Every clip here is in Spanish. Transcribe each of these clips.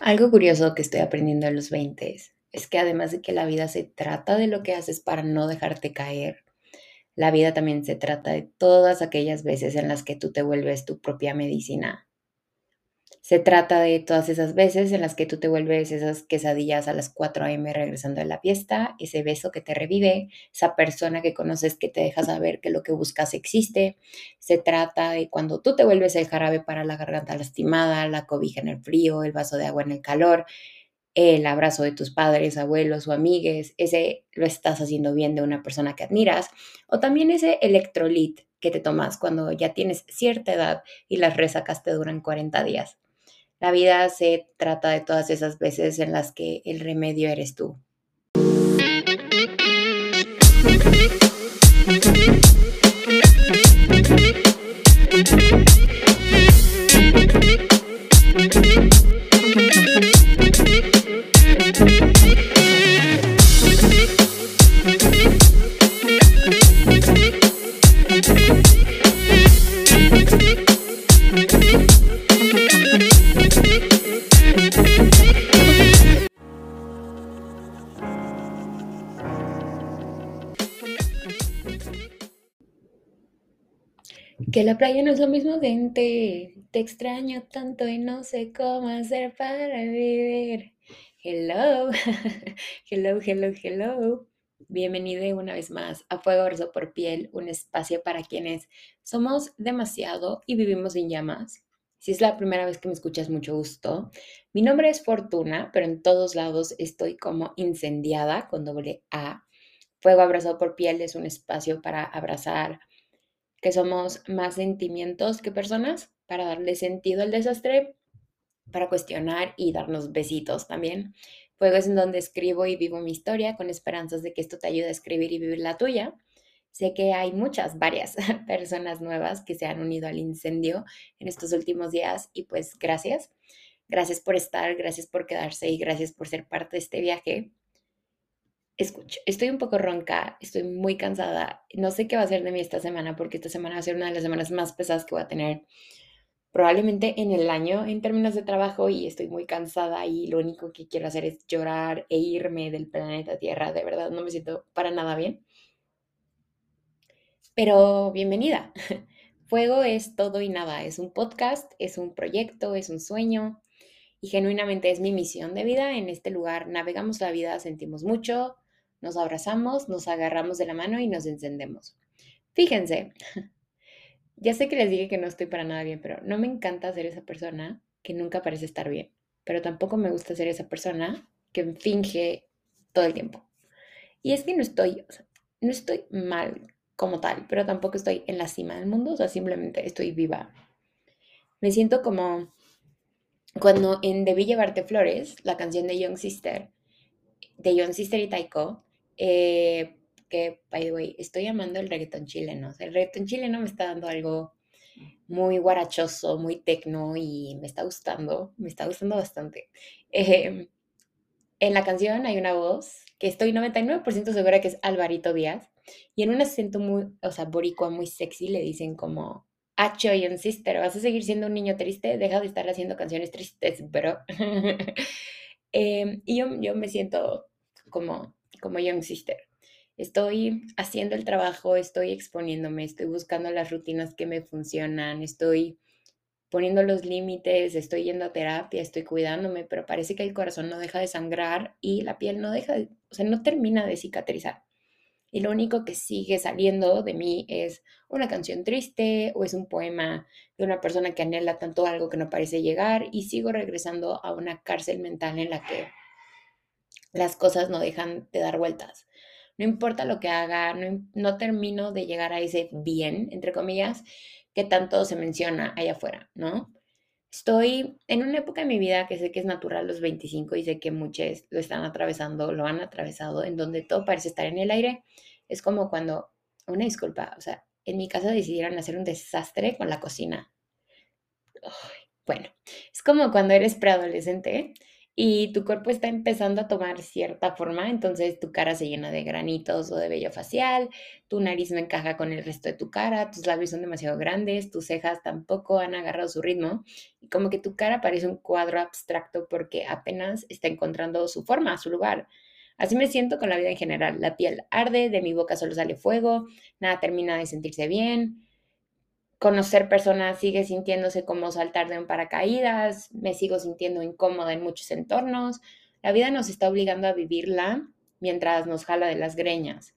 Algo curioso que estoy aprendiendo en los 20 es que además de que la vida se trata de lo que haces para no dejarte caer, la vida también se trata de todas aquellas veces en las que tú te vuelves tu propia medicina se trata de todas esas veces en las que tú te vuelves esas quesadillas a las 4 a.m. regresando de la fiesta, ese beso que te revive, esa persona que conoces que te deja saber que lo que buscas existe. Se trata de cuando tú te vuelves el jarabe para la garganta lastimada, la cobija en el frío, el vaso de agua en el calor, el abrazo de tus padres, abuelos o amigues, ese lo estás haciendo bien de una persona que admiras, o también ese electrolit que te tomas cuando ya tienes cierta edad y las resacas te duran 40 días. La vida se trata de todas esas veces en las que el remedio eres tú. Que la playa no es lo mismo gente. Te extraño tanto y no sé cómo hacer para vivir. Hello, hello, hello, hello. Bienvenido una vez más a Fuego Verso por Piel, un espacio para quienes somos demasiado y vivimos sin llamas. Si es la primera vez que me escuchas, mucho gusto. Mi nombre es Fortuna, pero en todos lados estoy como incendiada con doble A. Fuego Abrazado por Piel es un espacio para abrazar que somos más sentimientos que personas, para darle sentido al desastre, para cuestionar y darnos besitos también. Fuego es en donde escribo y vivo mi historia con esperanzas de que esto te ayude a escribir y vivir la tuya. Sé que hay muchas, varias personas nuevas que se han unido al incendio en estos últimos días y pues gracias. Gracias por estar, gracias por quedarse y gracias por ser parte de este viaje escucho, estoy un poco ronca, estoy muy cansada, no sé qué va a ser de mí esta semana porque esta semana va a ser una de las semanas más pesadas que voy a tener probablemente en el año en términos de trabajo y estoy muy cansada y lo único que quiero hacer es llorar e irme del planeta Tierra, de verdad no me siento para nada bien. Pero bienvenida. Fuego es todo y nada, es un podcast, es un proyecto, es un sueño y genuinamente es mi misión de vida. En este lugar navegamos la vida, sentimos mucho, nos abrazamos, nos agarramos de la mano y nos encendemos. Fíjense, ya sé que les dije que no estoy para nada bien, pero no me encanta ser esa persona que nunca parece estar bien, pero tampoco me gusta ser esa persona que finge todo el tiempo. Y es que no estoy, no estoy mal como tal, pero tampoco estoy en la cima del mundo, o sea, simplemente estoy viva. Me siento como cuando en Debí llevarte flores, la canción de Young Sister, de Young Sister y Taiko, eh, que, by the way, estoy amando el reggaetón chileno. el reggaetón chileno me está dando algo muy guarachoso, muy tecno y me está gustando, me está gustando bastante. Em, en la canción hay una voz que estoy 99% segura que es Alvarito Díaz y en un acento muy, o sea, boricua muy sexy le dicen como, Acho Young Sister, vas a seguir siendo un niño triste, deja de estar haciendo canciones tristes, bro. Em, y yo, yo me siento como como Young Sister. Estoy haciendo el trabajo, estoy exponiéndome, estoy buscando las rutinas que me funcionan, estoy poniendo los límites, estoy yendo a terapia, estoy cuidándome, pero parece que el corazón no deja de sangrar y la piel no deja, de, o sea, no termina de cicatrizar. Y lo único que sigue saliendo de mí es una canción triste o es un poema de una persona que anhela tanto algo que no parece llegar y sigo regresando a una cárcel mental en la que las cosas no dejan de dar vueltas. No importa lo que haga, no, termino de llegar a ese bien, entre comillas, que tanto se menciona allá afuera, ¿no? Estoy en una época de mi vida que sé que es natural los 25 y sé que muchos lo están atravesando, lo han atravesado, en donde todo parece estar en el aire. Es como cuando, una disculpa, o sea, en mi casa decidieron hacer un desastre con la cocina. bueno, es como cuando eres preadolescente y tu cuerpo está empezando a tomar cierta forma, entonces tu cara se llena de granitos o de vello facial, tu nariz no encaja con el resto de tu cara, tus labios son demasiado grandes, tus cejas tampoco han agarrado su ritmo y como que tu cara parece un cuadro abstracto porque apenas está encontrando su forma, su lugar. Así me siento con la vida en general. La piel arde, de mi boca solo sale fuego, nada termina de sentirse bien, conocer personas sigue sintiéndose como saltar de un paracaídas, me sigo sintiendo incómoda en muchos entornos. La vida nos está obligando a vivirla mientras nos jala de las greñas.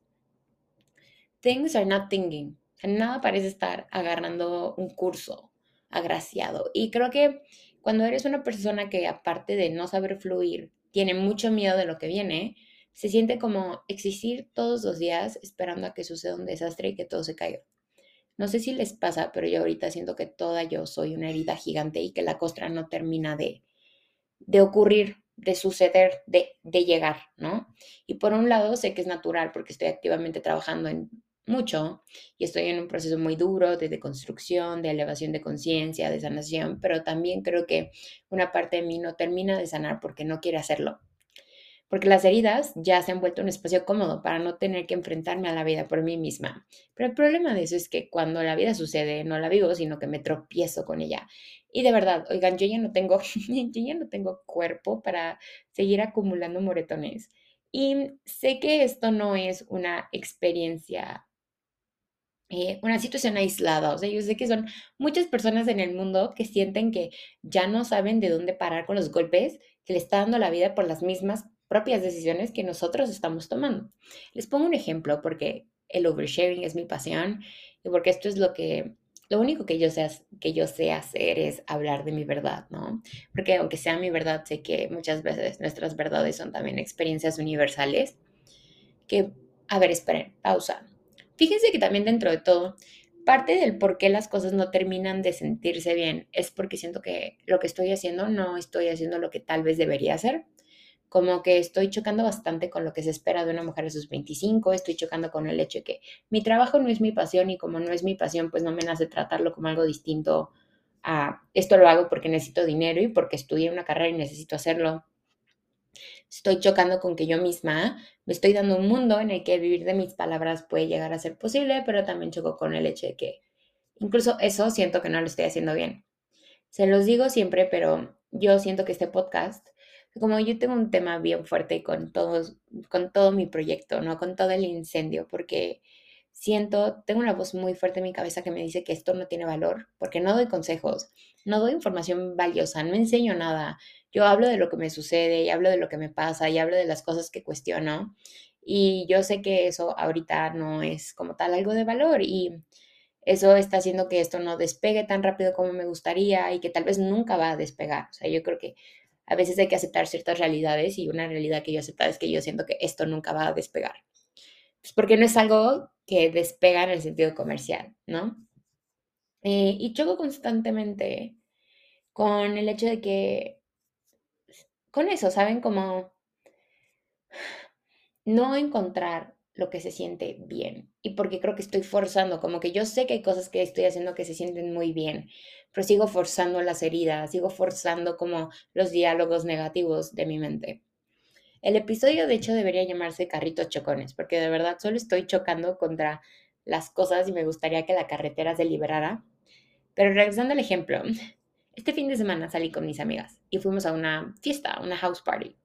Things are not thinking. Nada parece estar agarrando un curso agraciado. Y creo que cuando eres una persona que aparte de no saber fluir, tiene mucho miedo de lo que viene, se siente como existir todos los días esperando a que suceda un desastre y que todo se caiga. No sé si les pasa, pero yo ahorita siento que toda yo soy una herida gigante y que la costra no termina de, de ocurrir, de suceder, de, de llegar, ¿no? Y por un lado sé que es natural porque estoy activamente trabajando en mucho y estoy en un proceso muy duro de deconstrucción, de elevación de conciencia, de sanación, pero también creo que una parte de mí no termina de sanar porque no quiere hacerlo porque las heridas ya se han vuelto un espacio cómodo para no tener que enfrentarme a la vida por mí misma. Pero el problema de eso es que cuando la vida sucede, no la vivo, sino que me tropiezo con ella. Y de verdad, oigan, yo ya no tengo, yo ya no tengo cuerpo para seguir acumulando moretones. Y sé que esto no es una experiencia eh, una situación aislada. O sea, yo sé que son muchas personas en el mundo que sienten que ya no saben de dónde parar con los golpes que le está dando la vida por las mismas propias decisiones que nosotros estamos tomando. Les pongo un ejemplo porque el oversharing es mi pasión y porque esto es lo que lo único que yo sé que yo sé hacer es hablar de mi verdad, ¿no? Porque aunque sea mi verdad, sé que muchas veces nuestras verdades son también experiencias universales que a ver, esperen, pausa. Fíjense que también dentro de todo parte del por qué las cosas no terminan de sentirse bien es porque siento que lo que estoy haciendo no estoy haciendo lo que tal vez debería hacer como que estoy chocando bastante con lo que se espera de una mujer a sus 25, estoy chocando con el hecho de que mi trabajo no es mi pasión y como no es mi pasión, pues no me nace tratarlo como algo distinto a esto lo hago porque necesito dinero y porque estudié una carrera y necesito hacerlo. Estoy chocando con que yo misma me estoy dando un mundo en el que vivir de mis palabras puede llegar a ser posible, pero también choco con el hecho de que incluso eso siento que no lo estoy haciendo bien. Se los digo siempre, pero yo siento que este podcast como yo tengo un tema bien fuerte con todos, con todo mi proyecto, ¿no? Con todo el incendio, porque siento, tengo una voz muy fuerte en mi cabeza que me dice que esto no tiene valor, porque no doy consejos, no doy información valiosa, no enseño nada. Yo hablo de lo que me sucede y hablo de lo que me pasa y hablo de las cosas que cuestiono. Y yo sé que eso ahorita no es como tal algo de valor y eso está haciendo que esto no despegue tan rápido como me gustaría y que tal vez nunca va a despegar. O sea, yo creo que a veces hay que aceptar ciertas realidades y una realidad que yo acepto es que yo siento que esto nunca va a despegar. Pues porque no es algo que despega en el sentido comercial, ¿no? Eh, y choco constantemente con el hecho de que, con eso, ¿saben? Como no encontrar lo que se siente bien. Y porque creo que estoy forzando, como que yo sé que hay cosas que estoy haciendo que se sienten muy bien, pero sigo forzando las heridas, sigo forzando como los diálogos negativos de mi mente. El episodio de hecho debería llamarse Carritos Chocones, porque de verdad solo estoy chocando contra las cosas y me gustaría que la carretera se liberara. Pero regresando al ejemplo, este fin de semana salí con mis amigas y fuimos a una fiesta, una house party.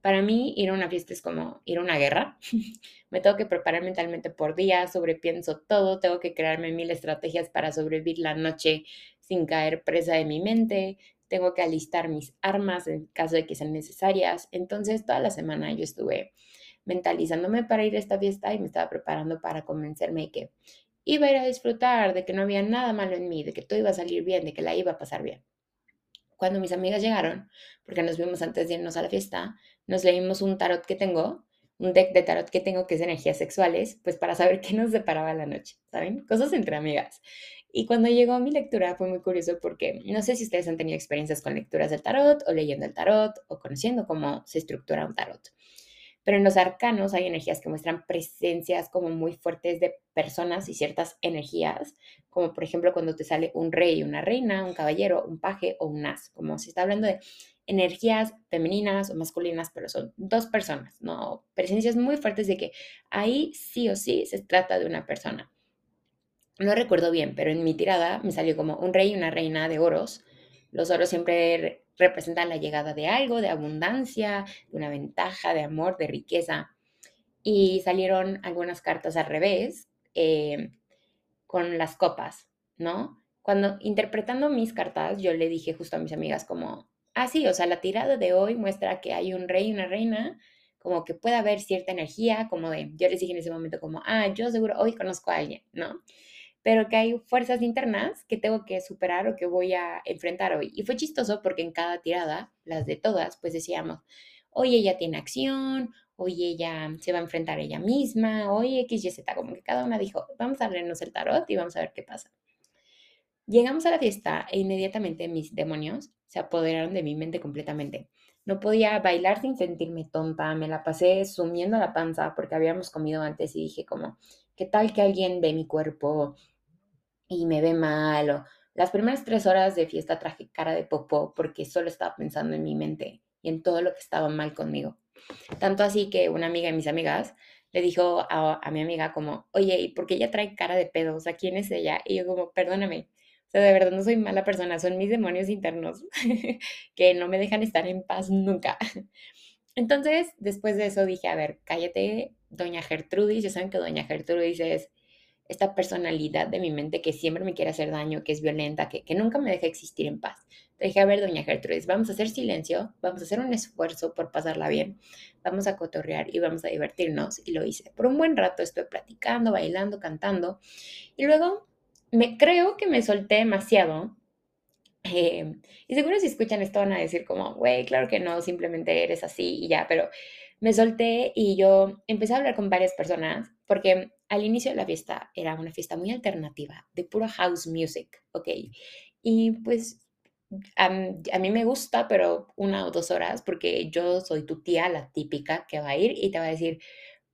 Para mí ir a una fiesta es como ir a una guerra. Me tengo que preparar mentalmente por día, sobrepienso todo, tengo que crearme mil estrategias para sobrevivir la noche sin caer presa de mi mente, tengo que alistar mis armas en caso de que sean necesarias. Entonces, toda la semana yo estuve mentalizándome para ir a esta fiesta y me estaba preparando para convencerme de que iba a ir a disfrutar, de que no había nada malo en mí, de que todo iba a salir bien, de que la iba a pasar bien. Cuando mis amigas llegaron, porque nos vimos antes de irnos a la fiesta, nos leímos un tarot que tengo, un deck de tarot que tengo que es energías sexuales, pues para saber qué nos deparaba la noche, ¿saben? Cosas entre amigas. Y cuando llegó mi lectura fue muy curioso porque no sé si ustedes han tenido experiencias con lecturas del tarot o leyendo el tarot o conociendo cómo se estructura un tarot. Pero en los arcanos hay energías que muestran presencias como muy fuertes de personas y ciertas energías, como por ejemplo cuando te sale un rey, una reina, un caballero, un paje o un as, como se está hablando de energías femeninas o masculinas, pero son dos personas, ¿no? Presencias muy fuertes de que ahí sí o sí se trata de una persona. No recuerdo bien, pero en mi tirada me salió como un rey y una reina de oros. Los oros siempre representan la llegada de algo, de abundancia, de una ventaja, de amor, de riqueza. Y salieron algunas cartas al revés eh, con las copas, ¿no? Cuando interpretando mis cartas, yo le dije justo a mis amigas como, ah, sí, o sea, la tirada de hoy muestra que hay un rey y una reina, como que puede haber cierta energía, como de, yo les dije en ese momento como, ah, yo seguro hoy conozco a alguien, ¿no? Pero que hay fuerzas internas que tengo que superar o que voy a enfrentar hoy. Y fue chistoso porque en cada tirada, las de todas, pues decíamos, hoy ella tiene acción, hoy ella se va a enfrentar ella misma, hoy X, Y, Z, como que cada una dijo, vamos a leernos el tarot y vamos a ver qué pasa. Llegamos a la fiesta e inmediatamente mis demonios se apoderaron de mi mente completamente. No podía bailar sin sentirme tonta, me la pasé sumiendo la panza porque habíamos comido antes y dije como, ¿qué tal que alguien ve mi cuerpo y me ve mal. O las primeras tres horas de fiesta traje cara de popó porque solo estaba pensando en mi mente y en todo lo que estaba mal conmigo. Tanto así que una amiga de mis amigas le dijo a, mi amiga como, oye, ¿y por qué ella trae cara de pedo? O sea, ¿quién es ella? Y yo como, perdóname. O sea, de verdad no soy mala persona, son mis demonios internos que no me dejan estar en paz nunca. Entonces, después de eso dije, a ver, cállate, doña Gertrudis. Ya saben que doña Gertrudis es esta personalidad de mi mente que siempre me quiere hacer daño, que es violenta, que, que nunca me deja existir en paz. Te dije, a ver, doña Gertrudis, vamos a hacer silencio, vamos a hacer un esfuerzo por pasarla bien, vamos a cotorrear y vamos a divertirnos. Y lo hice. Por un buen rato estuve platicando, bailando, cantando. Y luego me creo que me solté demasiado. Eh, y seguro si escuchan esto van a decir como, güey, claro que no, simplemente eres así y ya, pero me solté y yo empecé a hablar con varias personas porque al inicio de la fiesta era una fiesta muy alternativa, de puro house music, ¿ok? Y pues a, mí me gusta, pero una o dos horas, porque yo soy tu tía, la típica, que va a ir y te va a decir,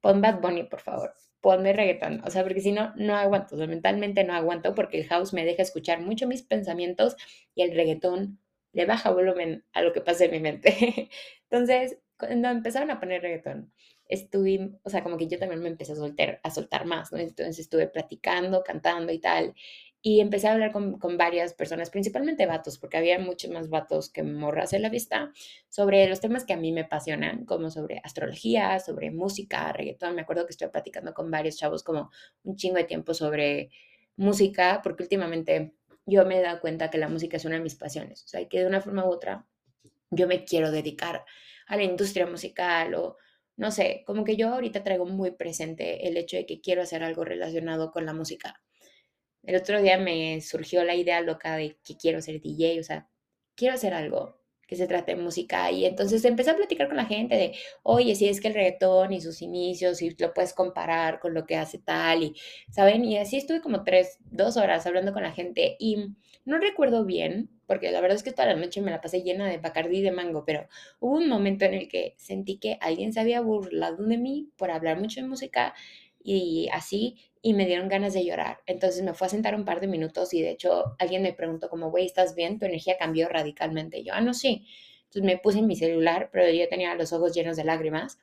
pon Bad Bunny, por favor, ponme reggaeton, o sea, porque si no, no aguanto, mentalmente no aguanto, porque el house me deja escuchar mucho mis pensamientos y el reggaetón le baja volumen a lo que pasa en mi mente. Entonces, cuando empezaron a poner reggaetón, estuve, o sea, como que yo también me empecé a soltar, a soltar más, ¿no? Entonces estuve platicando, cantando y tal, y empecé a hablar con, con, varias personas, principalmente vatos, porque había muchos más vatos que morras en la vista, sobre los temas que a mí me apasionan, como sobre astrología, sobre música, reggaetón. Me acuerdo que estuve platicando con varios chavos como un chingo de tiempo sobre música, porque últimamente yo me he dado cuenta que la música es una de mis pasiones, o sea, que de una forma u otra yo me quiero dedicar a la industria musical o no sé, como que yo ahorita traigo muy presente el hecho de que quiero hacer algo relacionado con la música. El otro día me surgió la idea loca de que quiero ser DJ, o sea, quiero hacer algo que se trate de música y entonces empecé a platicar con la gente de, oye, si es que el reggaetón y sus inicios, si lo puedes comparar con lo que hace tal y, ¿saben? Y así estuve como tres, dos horas hablando con la gente y no recuerdo bien, porque la verdad es que toda la noche me la pasé llena de bacardí de mango, pero hubo un momento en el que sentí que alguien se había burlado de mí por hablar mucho de música y así, y me dieron ganas de llorar. Entonces me fue a sentar un par de minutos y de hecho alguien me preguntó como, güey, ¿estás bien? Tu energía cambió radicalmente. Y yo, ah, no, sí. Entonces me puse en mi celular, pero yo tenía los ojos llenos de lágrimas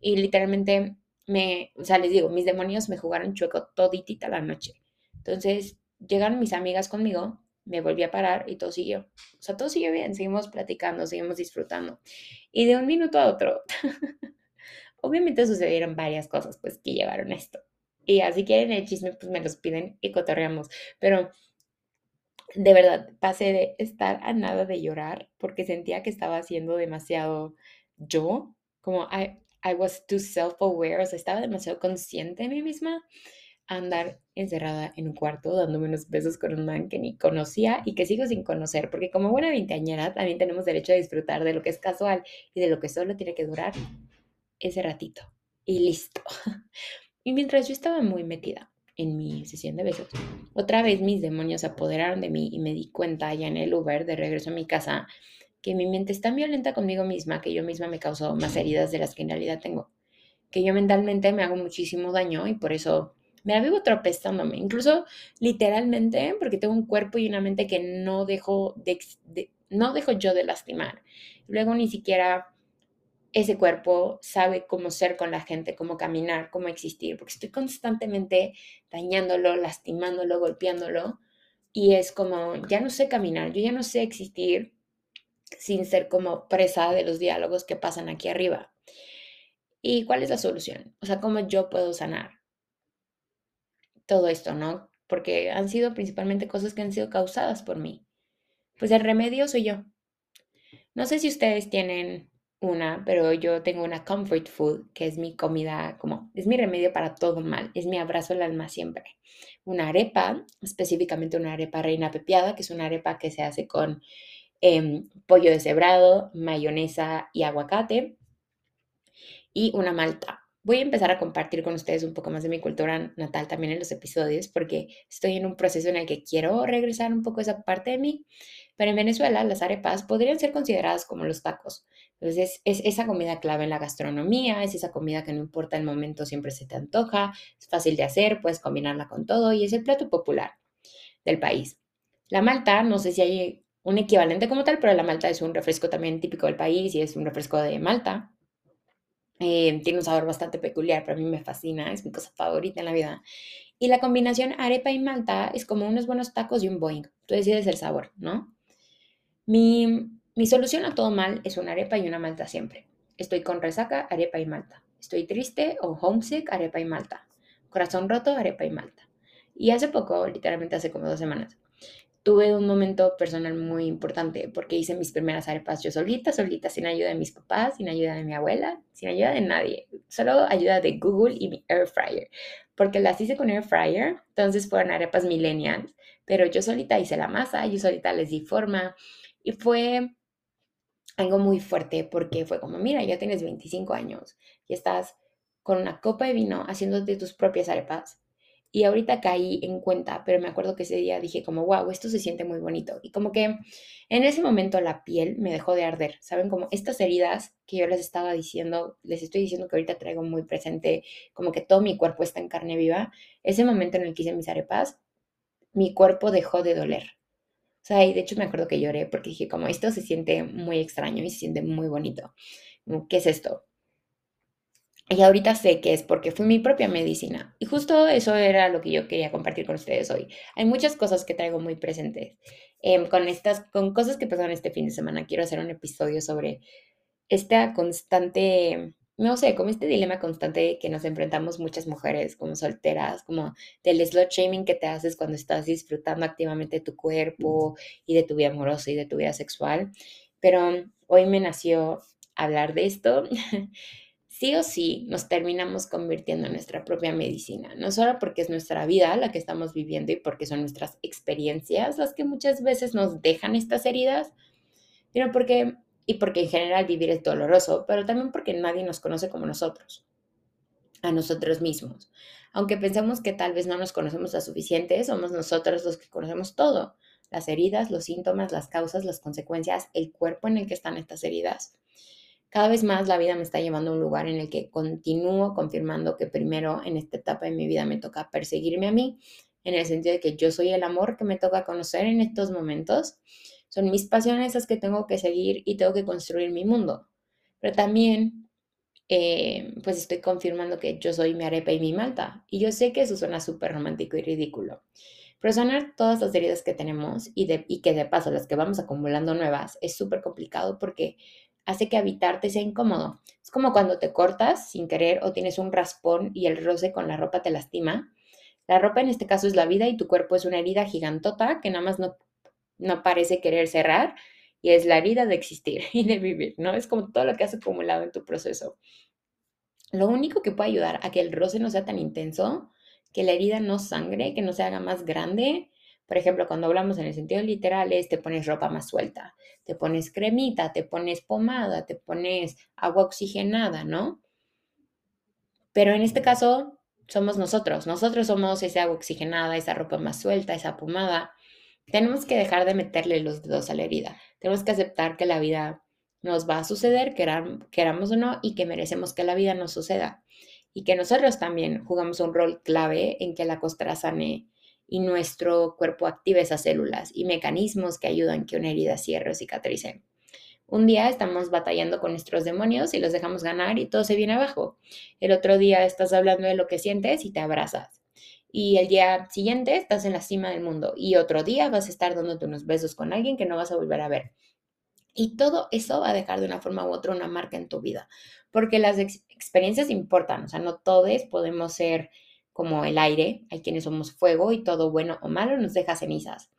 y literalmente me, o sea, les digo, mis demonios me jugaron chueco toditita la noche. Entonces llegaron mis amigas conmigo me volví a parar y todo siguió. O sea, todo siguió bien, seguimos platicando, seguimos disfrutando. Y de un minuto a otro, obviamente sucedieron varias cosas, pues, que llevaron esto. Y así quieren el chisme, pues me los piden y cotorreamos. Pero de verdad, pasé de estar a nada de llorar porque sentía que estaba haciendo demasiado yo, como I, I was too self-aware, o sea, estaba demasiado consciente de mí misma andar encerrada en un cuarto dándome unos besos con un man que ni conocía y que sigo sin conocer, porque como buena veinteañera también tenemos derecho a disfrutar de lo que es casual y de lo que solo tiene que durar ese ratito. Y listo. Y mientras yo estaba muy metida en mi sesión de besos, otra vez mis demonios se apoderaron de mí y me di cuenta ya en el Uber de regreso a mi casa que mi mente es tan violenta conmigo misma que yo misma me causó más heridas de las que en realidad tengo. que yo mentalmente me hago muchísimo daño y por eso me la vivo tropezándome, incluso literalmente, porque tengo un cuerpo y una mente que no dejo, de, no dejo yo de lastimar. Luego ni siquiera ese cuerpo sabe cómo ser con la gente, cómo caminar, cómo existir, porque estoy constantemente dañándolo, lastimándolo, golpeándolo. Y es como, ya no sé caminar, yo ya no sé existir sin ser como presa de los diálogos que pasan aquí arriba. ¿Y cuál es la solución? O sea, ¿cómo yo puedo sanar todo esto, no? Porque han sido principalmente cosas que han sido causadas por mí. Pues el remedio soy yo. No sé si ustedes tienen una, pero yo tengo una comfort food, que es mi comida, como es mi remedio para todo mal, es mi abrazo al alma siempre. Una arepa, específicamente una arepa reina pepiada, que es una arepa que se hace con em, pollo deshebrado, mayonesa y aguacate, y una malta. Voy a empezar a compartir con ustedes un poco más de mi cultura natal también en los episodios, porque estoy en un proceso en el que quiero regresar un poco a esa parte de mí. Pero en Venezuela las arepas podrían ser consideradas como los tacos. Entonces es, esa comida clave en la gastronomía, es esa comida que no importa el momento, siempre se te antoja, es fácil de hacer, puedes combinarla con todo y es el plato popular del país. La malta, no sé si hay un equivalente como tal, pero la malta es un refresco también típico del país y es un refresco de Malta. Eh, tiene un sabor bastante peculiar, pero a mí me fascina, es mi cosa favorita en la vida. Y la combinación arepa y malta es como unos buenos tacos y un boing. Tú decides el sabor, ¿no? Mi, mi solución a todo mal es una arepa y una malta siempre. Estoy con resaca, arepa y malta. Estoy triste o homesick, arepa y malta. Corazón roto, arepa y malta. Y hace poco, literalmente hace como dos semanas, tuve un momento personal muy importante porque hice mis primeras arepas yo solita, solita, sin ayuda de mis papás, sin ayuda de mi abuela, sin ayuda de nadie, solo ayuda de Google y mi air fryer, porque las hice con air fryer, entonces fueron arepas millennials, pero yo solita hice la masa, yo solita les di forma y fue algo muy fuerte porque fue como, mira, ya tienes 25 años y estás con una copa de vino haciéndote tus propias arepas. Y ahorita caí en cuenta, pero me acuerdo que ese día dije como, wow, esto se siente muy bonito. Y como que en ese momento la piel me dejó de arder. ¿Saben? Como estas heridas que yo les estaba diciendo, les estoy diciendo que ahorita traigo muy presente, como que todo mi cuerpo está en carne viva. Ese momento en el que hice mis arepas, mi cuerpo dejó de doler. De hecho me acuerdo que lloré porque dije, como esto se siente muy extraño y se siente muy bonito. ¿Qué es esto? Y ahorita sé que es porque fue mi propia medicina. Y justo eso era lo que yo quería compartir con ustedes hoy. Hay muchas cosas que traigo muy presentes. Em, con estas, con cosas que pasaron este fin de semana, quiero hacer un episodio sobre esta constante no sé, como este dilema constante que nos enfrentamos muchas mujeres como solteras, como del slot shaming que te haces cuando estás disfrutando activamente de tu cuerpo y de tu vida amorosa y de tu vida sexual. Pero hoy me nació hablar de esto. sí o sí nos terminamos convirtiendo en nuestra propia medicina, no solo porque es nuestra vida la que estamos viviendo y porque son nuestras experiencias las que muchas veces nos dejan estas heridas, sino porque y porque en general vivir es doloroso, pero también porque nadie nos conoce como nosotros, a nosotros mismos. Aunque pensemos que tal vez no nos conocemos a suficiente, somos nosotros los que conocemos todo, las heridas, los síntomas, las causas, las consecuencias, el cuerpo en el que están estas heridas. Cada vez más la vida me está llevando a un lugar en el que continúo confirmando que primero en esta etapa de mi vida me toca perseguirme a mí, en el sentido de que yo soy el amor que me toca conocer en estos momentos son mis pasiones las que tengo que seguir y tengo que construir mi mundo. Pero también, eh, pues estoy confirmando que yo soy mi arepa y mi malta. Y yo sé que eso suena súper romántico y ridículo. Pero sanar todas las heridas que tenemos y, de, y que de paso las que vamos acumulando nuevas es súper complicado porque hace que habitarte sea incómodo. Es como cuando te cortas sin querer o tienes un raspón y el roce con la ropa te lastima. La ropa en este caso es la vida y tu cuerpo es una herida gigantota que nada más no no parece querer cerrar y es la herida de existir y de vivir, ¿no? Es como todo lo que has acumulado en tu proceso. Lo único que puede ayudar a que el roce no sea tan intenso, que la herida no sangre, que no se haga más grande. Por ejemplo, cuando hablamos en el sentido literal es te pones ropa más suelta, te pones cremita, te pones pomada, te pones agua oxigenada, ¿no? Pero en este caso somos nosotros, nosotros somos esa agua oxigenada, esa ropa más suelta, esa pomada. Tenemos que dejar de meterle los dedos a la herida. Tenemos que aceptar que la vida nos va a suceder, queramos o no, y que merecemos que la vida nos suceda. Y que nosotros también jugamos un rol clave en que la costra sane y nuestro cuerpo active esas células y mecanismos que ayudan que una herida cierre o cicatrice. Un día estamos batallando con nuestros demonios y los dejamos ganar y todo se viene abajo. El otro día estás hablando de lo que sientes y te abrazas. Y el día siguiente estás en la cima del mundo. Y otro día vas a estar dándote unos besos con alguien que no vas a volver a ver. Y todo eso va a dejar de una forma u otra una marca en tu vida, porque las experiencias importan, o sea, no todos podemos ser como el aire, hay quienes somos fuego y todo bueno o malo nos deja cenizas.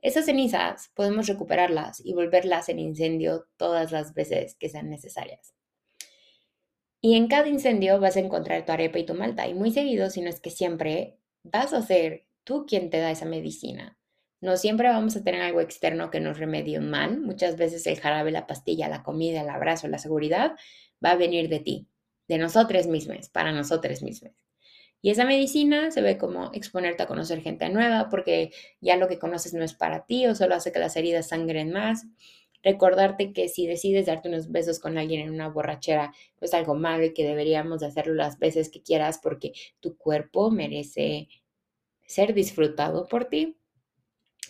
Esas cenizas podemos recuperarlas y volverlas en incendio todas las veces que sean necesarias. Y en cada incendio vas a encontrar tu arepa y tu malta, y muy seguido, si no es que siempre, vas a ser tú quien te da esa medicina. No siempre vamos a tener algo externo que nos remedie un mal. Muchas veces el jarabe, la pastilla, la comida, el abrazo, la seguridad va a venir de ti, de nosotros mismos, para nosotros mismos. Y esa medicina se ve como exponerte a conocer gente nueva porque ya lo que conoces no es para ti o solo hace que las heridas sangren más. Recordarte que si decides darte unos besos con alguien en una borrachera, pues algo malo y que deberíamos de hacerlo las veces que quieras porque tu cuerpo merece ser disfrutado por ti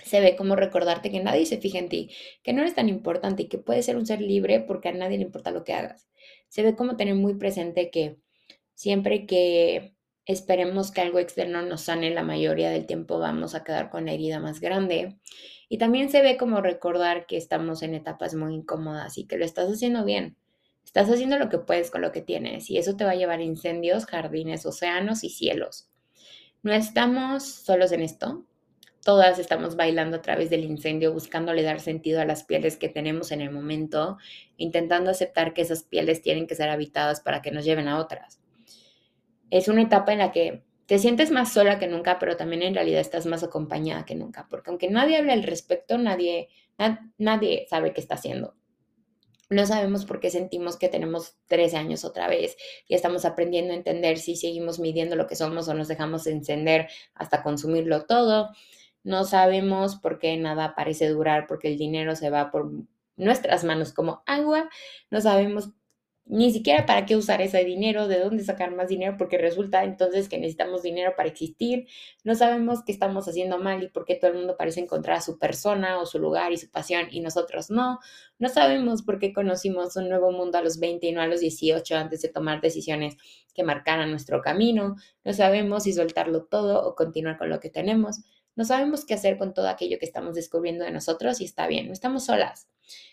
se ve como recordarte que nadie se fija en ti, que no eres tan importante y que puedes ser un ser libre porque a nadie le importa lo que hagas. Se ve como tener muy presente que siempre que esperemos que algo externo nos sane, la mayoría del tiempo vamos a quedar con la herida más grande. Y también se ve como recordar que estamos en etapas muy incómodas y que lo estás haciendo bien. Estás haciendo lo que puedes con lo que tienes y eso te va a llevar a incendios, jardines, océanos y cielos. No estamos solos en esto todas estamos bailando a través del incendio, buscándole dar sentido a las pieles que tenemos en el momento, intentando aceptar que esas pieles tienen que ser habitadas para que nos lleven a otras. Es una etapa en la que te sientes más sola que nunca, pero también en realidad estás más acompañada que nunca, porque aunque nadie hable al respecto, nadie, nadie sabe qué está haciendo. No sabemos por qué sentimos que tenemos 13 años otra vez y estamos aprendiendo a entender si seguimos midiendo lo que somos o nos dejamos encender hasta consumirlo todo. No sabemos por qué nada parece durar, porque el dinero se va por nuestras manos como agua. No sabemos ni siquiera para qué usar ese dinero, de dónde sacar más dinero, porque resulta entonces que necesitamos dinero para existir. No sabemos qué estamos haciendo mal y por qué todo el mundo parece encontrar a su persona o su lugar y su pasión y nosotros no. No sabemos por qué conocimos un nuevo mundo a los 20 y no a los 18 antes de tomar decisiones que marcaran nuestro camino. No sabemos si soltarlo todo o continuar con lo que tenemos. No sabemos qué hacer con todo aquello que estamos descubriendo de nosotros y está bien, no estamos solas.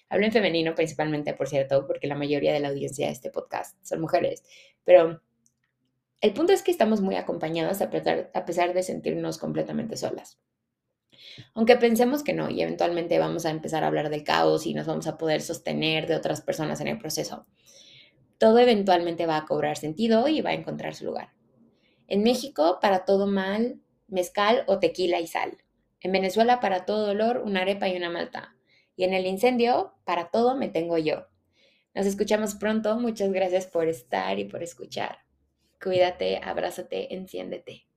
Hablo en femenino principalmente, por cierto, porque la mayoría de la audiencia de este podcast son mujeres, pero el punto es que estamos muy acompañadas a pesar, de sentirnos completamente solas. Aunque pensemos que no y eventualmente vamos a empezar a hablar del caos y nos vamos a poder sostener de otras personas en el proceso, todo eventualmente va a cobrar sentido y va a encontrar su lugar. En México, para todo mal, mezcal o tequila y sal. En Venezuela para todo dolor una arepa y una malta. Y en el incendio, para todo me tengo yo. Nos escuchamos pronto. Muchas gracias por estar y por escuchar. Cuídate, abrázate, enciéndete.